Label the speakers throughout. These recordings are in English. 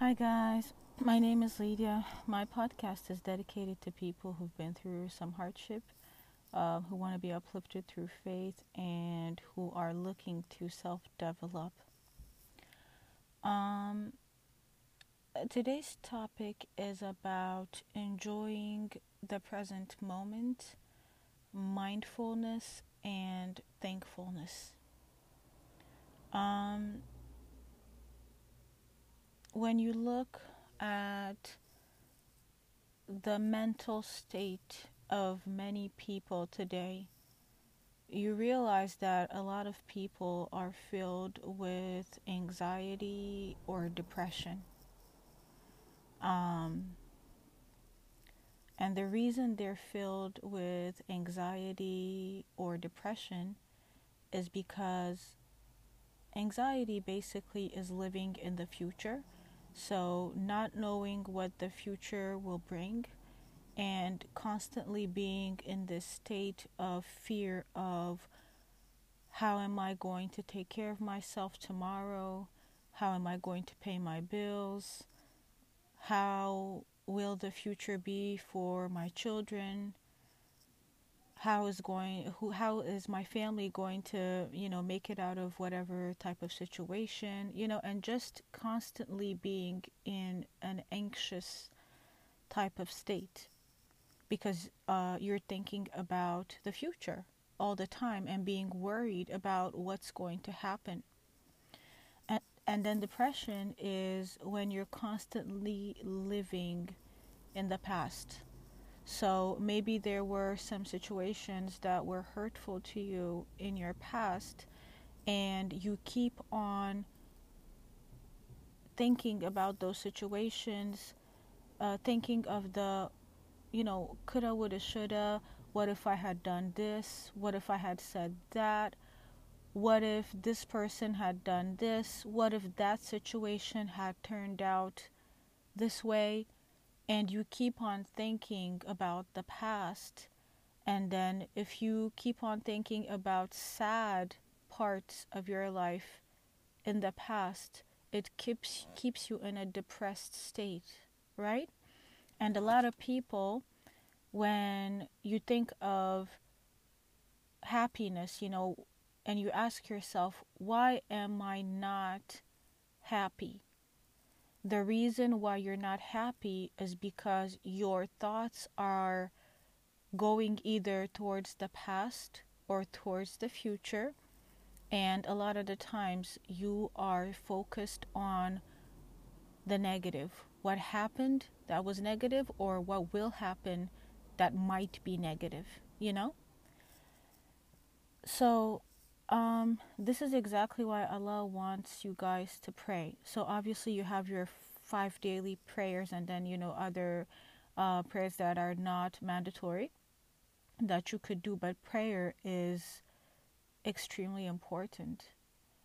Speaker 1: Hi, guys. My name is Lydia. My podcast is dedicated to people who've been through some hardship, uh, who want to be uplifted through faith, and who are looking to self develop. Um, today's topic is about enjoying the present moment, mindfulness, and thankfulness. Um, when you look at the mental state of many people today, you realize that a lot of people are filled with anxiety or depression. Um, and the reason they're filled with anxiety or depression is because anxiety basically is living in the future so, not knowing what the future will bring and constantly being in this state of fear of how am I going to take care of myself tomorrow? How am I going to pay my bills? How will the future be for my children? How is going who how is my family going to you know make it out of whatever type of situation you know and just constantly being in an anxious type of state because uh, you're thinking about the future all the time and being worried about what's going to happen. And and then depression is when you're constantly living in the past so maybe there were some situations that were hurtful to you in your past, and you keep on thinking about those situations, uh, thinking of the, you know, coulda, woulda, shoulda. What if I had done this? What if I had said that? What if this person had done this? What if that situation had turned out this way? And you keep on thinking about the past and then if you keep on thinking about sad parts of your life in the past it keeps keeps you in a depressed state right? And a lot of people when you think of happiness you know and you ask yourself why am i not happy the reason why you're not happy is because your thoughts are going either towards the past or towards the future. And a lot of the times you are focused on the negative. What happened that was negative, or what will happen that might be negative, you know? So um, this is exactly why Allah wants you guys to pray. So obviously you have your five daily prayers and then you know other uh, prayers that are not mandatory that you could do, but prayer is extremely important.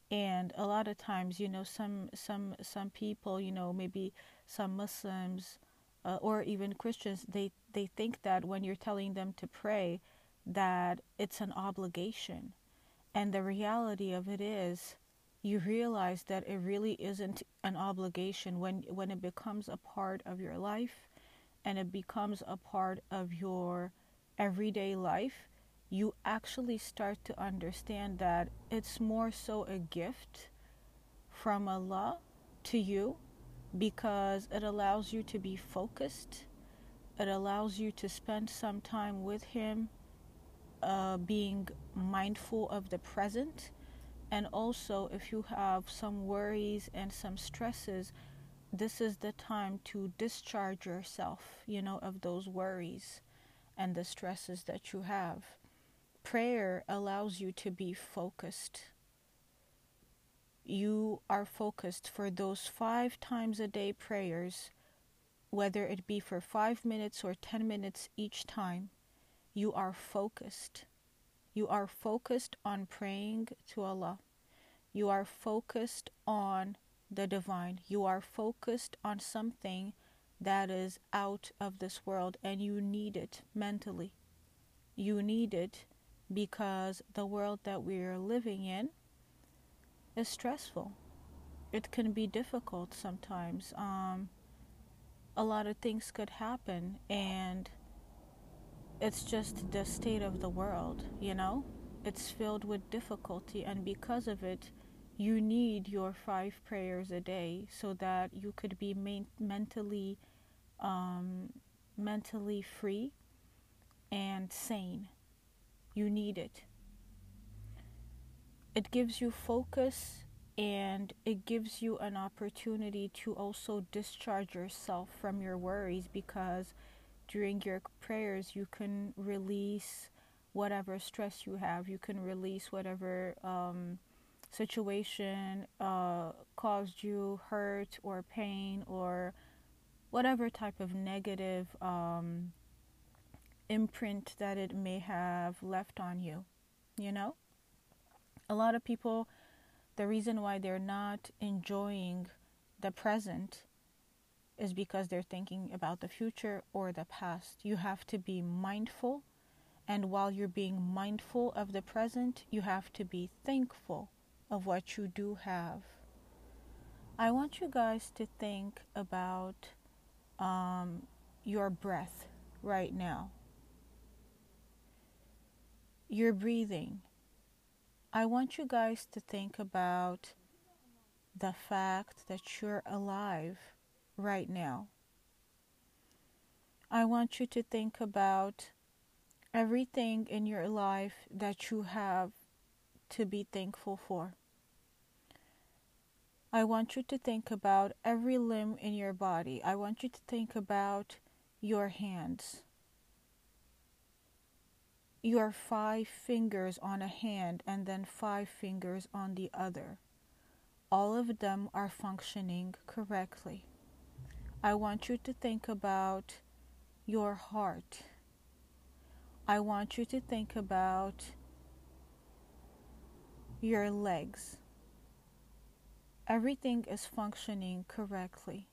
Speaker 1: And a lot of times, you know, some some some people, you know, maybe some Muslims uh, or even Christians, they they think that when you're telling them to pray, that it's an obligation and the reality of it is, you realize that it really isn't an obligation when when it becomes a part of your life and it becomes a part of your everyday life you actually start to understand that it's more so a gift from Allah to you because it allows you to be focused. It allows you to spend some time with him uh, being mindful of the present. And also, if you have some worries and some stresses, this is the time to discharge yourself, you know, of those worries and the stresses that you have. Prayer allows you to be focused. You are focused for those five times a day prayers, whether it be for five minutes or ten minutes each time you are focused. You are focused on praying to Allah. You are focused on the divine. You are focused on something that is out of this world and you need it mentally. You need it because the world that we are living in is stressful. it can be difficult sometimes. Um, a lot of things could happen, and it's just the state of the world, you know? It's filled with difficulty, and because of it, you need your five prayers a day so that you could be main- mentally um, mentally free and sane. You need it. It gives you focus and it gives you an opportunity to also discharge yourself from your worries because during your prayers you can release whatever stress you have. You can release whatever um, situation uh, caused you hurt or pain or whatever type of negative um, imprint that it may have left on you you know? A lot of people the reason why they're not enjoying the present is because they're thinking about the future or the past. You have to be mindful, and while you're being mindful of the present, you have to be thankful of what you do have. I want you guys to think about um, your breath right now. You're breathing. I want you guys to think about the fact that you're alive right now. I want you to think about everything in your life that you have to be thankful for. I want you to think about every limb in your body. I want you to think about your hands your five fingers on a hand and then five fingers on the other. All of them are functioning correctly. I want you to think about your heart. I want you to think about your legs. Everything is functioning correctly.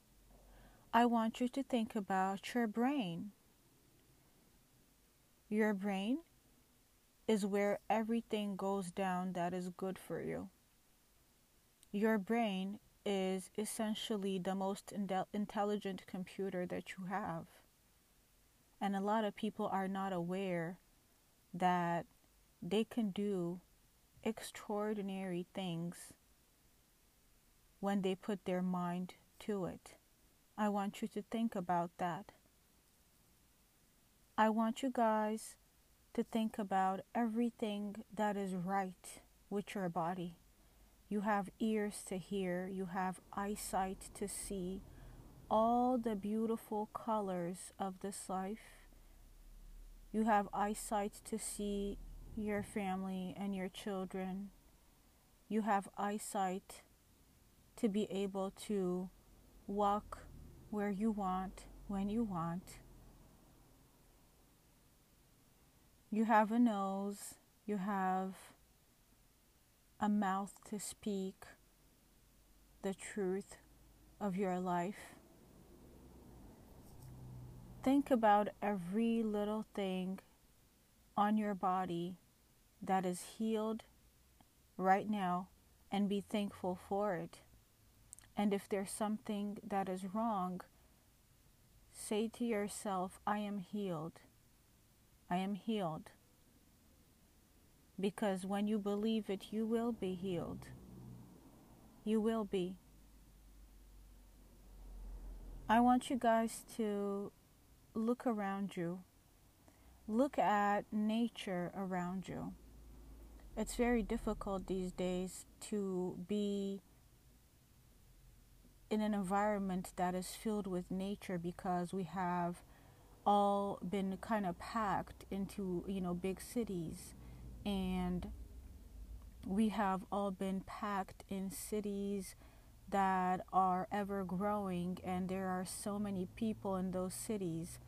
Speaker 1: I want you to think about your brain. Your brain is where everything goes down that is good for you. Your brain is essentially the most intelligent computer that you have. And a lot of people are not aware that they can do extraordinary things when they put their mind to it. I want you to think about that. I want you guys to think about everything that is right with your body. You have ears to hear, you have eyesight to see all the beautiful colors of this life. You have eyesight to see your family and your children. You have eyesight to be able to walk where you want, when you want. You have a nose, you have a mouth to speak the truth of your life. Think about every little thing on your body that is healed right now and be thankful for it. And if there's something that is wrong, say to yourself, I am healed. I am healed. Because when you believe it, you will be healed. You will be. I want you guys to look around you. Look at nature around you. It's very difficult these days to be in an environment that is filled with nature because we have all been kind of packed into you know big cities and we have all been packed in cities that are ever growing and there are so many people in those cities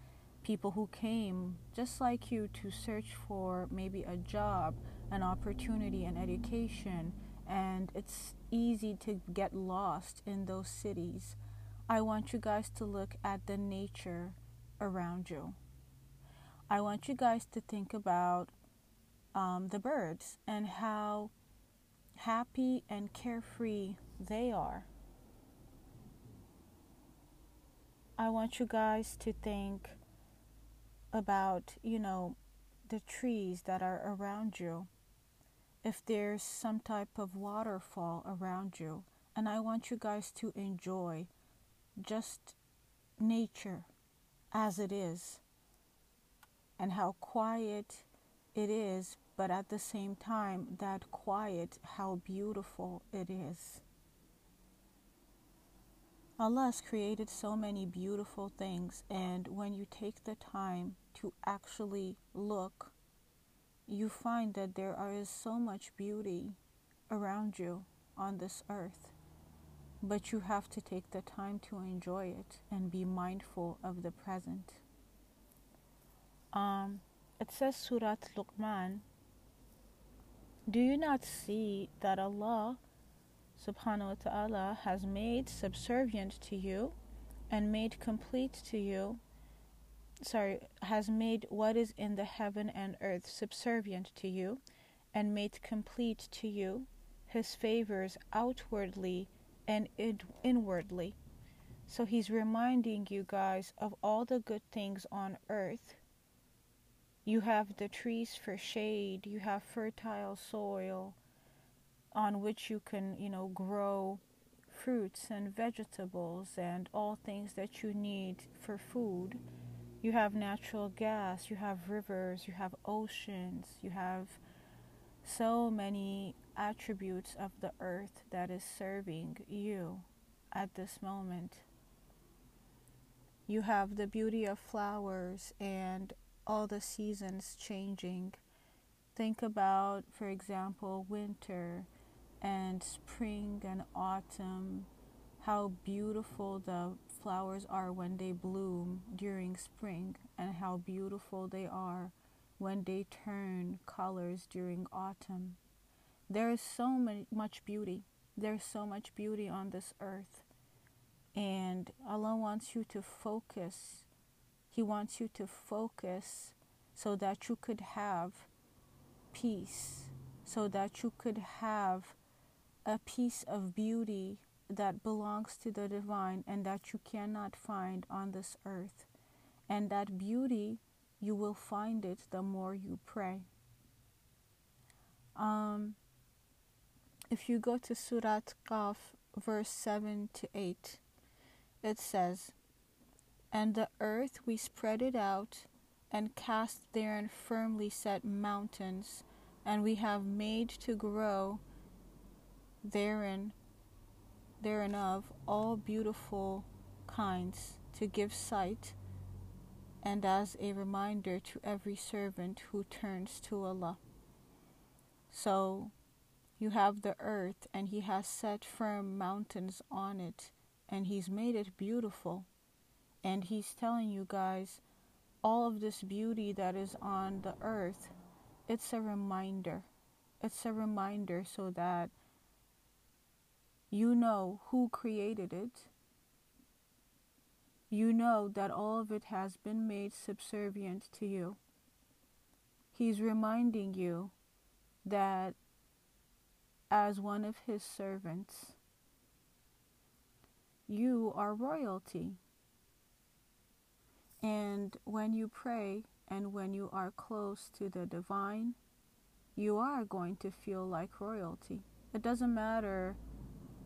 Speaker 1: people who came just like you to search for maybe a job an opportunity an education and it's easy to get lost in those cities i want you guys to look at the nature around you. I want you guys to think about um, the birds and how happy and carefree they are. I want you guys to think about, you know, the trees that are around you. If there's some type of waterfall around you, and I want you guys to enjoy just nature as it is and how quiet it is but at the same time, that quiet, how beautiful it is. Allah has created so many beautiful things, and when you take the time to actually look, you find that there is so much beauty around you on this earth. But you have to take the time to enjoy it and be mindful of the present. Um, it says Surat Luqman Do you not see that Allah subhanahu wa ta'ala has made subservient to you and made complete to you sorry has made what is in the heaven and earth subservient to you and made complete to you his favors outwardly and inwardly? So he's reminding you guys of all the good things on earth you have the trees for shade you have fertile soil on which you can, you know, grow fruits and vegetables and all things that you need for food. You have natural gas, you have rivers, you have oceans, you have so many attributes of the earth that is serving you at this moment. You have the beauty of flowers and all the seasons changing. Think about, for example, winter and spring and autumn, how beautiful the flowers are when they bloom during spring, and how beautiful they are when they turn colors during autumn. There is so much beauty. There's so much beauty on this earth. And Allah wants you to focus. He wants you to focus so that you could have peace, so that you could have a piece of beauty that belongs to the divine and that you cannot find on this earth. And that beauty, you will find it the more you pray. Um, if you go to Surat Qaf, verse 7 to 8, it says, And the earth we spread it out and cast therein firmly set mountains, and we have made to grow therein therein of all beautiful kinds to give sight and as a reminder to every servant who turns to Allah. So you have the earth, and He has set firm mountains on it, and He's made it beautiful. And He's telling you guys all of this beauty that is on the earth, it's a reminder. It's a reminder so that you know who created it. You know that all of it has been made subservient to you. He's reminding you that as one of his servants, you are royalty. And when you pray and when you are close to the divine, you are going to feel like royalty. It doesn't matter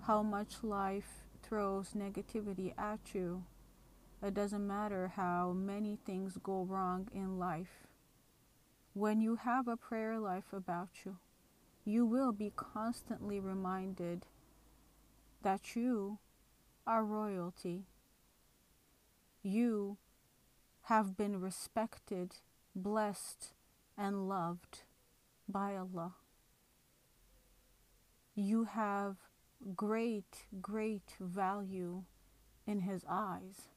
Speaker 1: how much life throws negativity at you. It doesn't matter how many things go wrong in life. When you have a prayer life about you, you will be constantly reminded that you are royalty. You have been respected, blessed, and loved by Allah. You have great, great value in His eyes.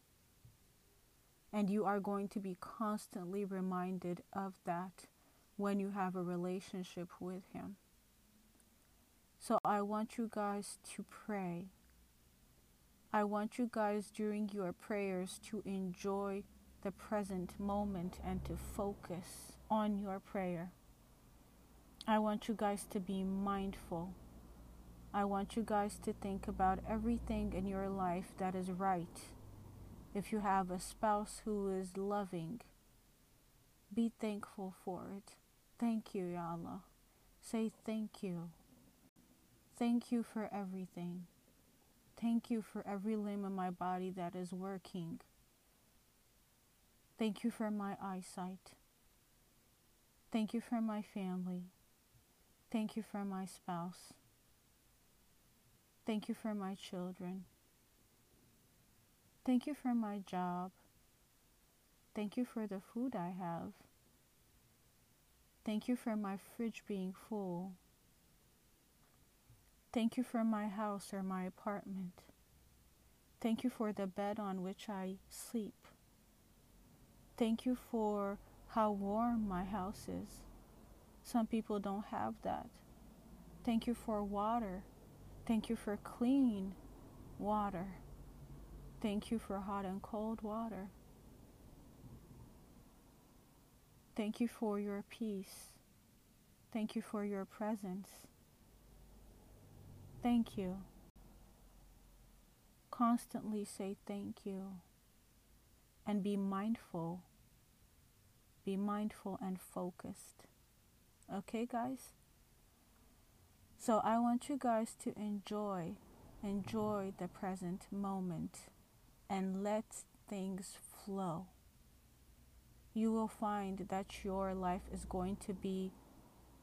Speaker 1: And you are going to be constantly reminded of that when you have a relationship with Him. So I want you guys to pray. I want you guys during your prayers to enjoy the present moment and to focus on your prayer. I want you guys to be mindful I want you guys to think about everything in your life that is right If you have a spouse who is loving, be thankful for it. Thank you, Ya Allah. Say thank you. Thank you for everything. Thank you for every limb in my body that is working. Thank you for my eyesight. Thank you for my family. Thank you for my spouse. Thank you for my children. Thank you for my job. Thank you for the food I have. Thank you for my fridge being full. Thank you for my house or my apartment. Thank you for the bed on which I sleep. Thank you for how warm my house is. Some people don't have that. Thank you for water. Thank you for clean water. Thank you for hot and cold water. Thank you for your peace. Thank you for your presence. Thank you. Constantly say thank you and be mindful. Be mindful and focused. Okay, guys? So I want you guys to enjoy, enjoy the present moment and let things flow. You will find that your life is going to be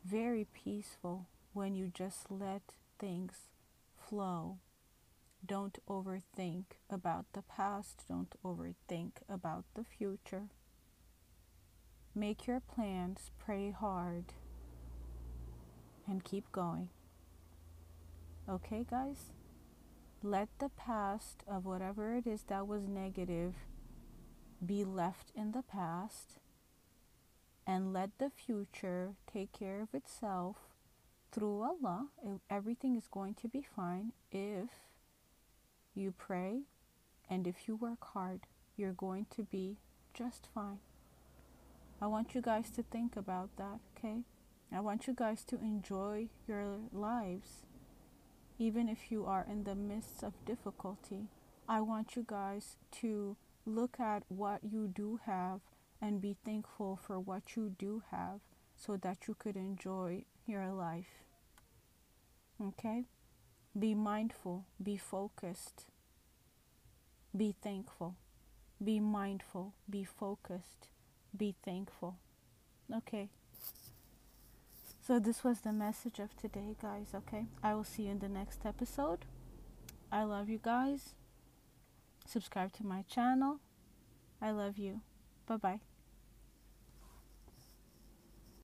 Speaker 1: very peaceful when you just let things flow. Don't overthink about the past. Don't overthink about the future. Make your plans, pray hard, and keep going. Okay, guys? Let the past of whatever it is that was negative be left in the past and let the future take care of itself through Allah. Everything is going to be fine if you pray and if you work hard. You're going to be just fine. I want you guys to think about that, okay? I want you guys to enjoy your lives even if you are in the midst of difficulty. I want you guys to look at what you do have and be thankful for what you do have so that you could enjoy your life. Okay? Be mindful, be focused, be thankful, be mindful, be focused, be thankful. Okay. So, this was the message of today, guys. Okay. I will see you in the next episode. I love you guys. Subscribe to my channel. I love you. Bye bye.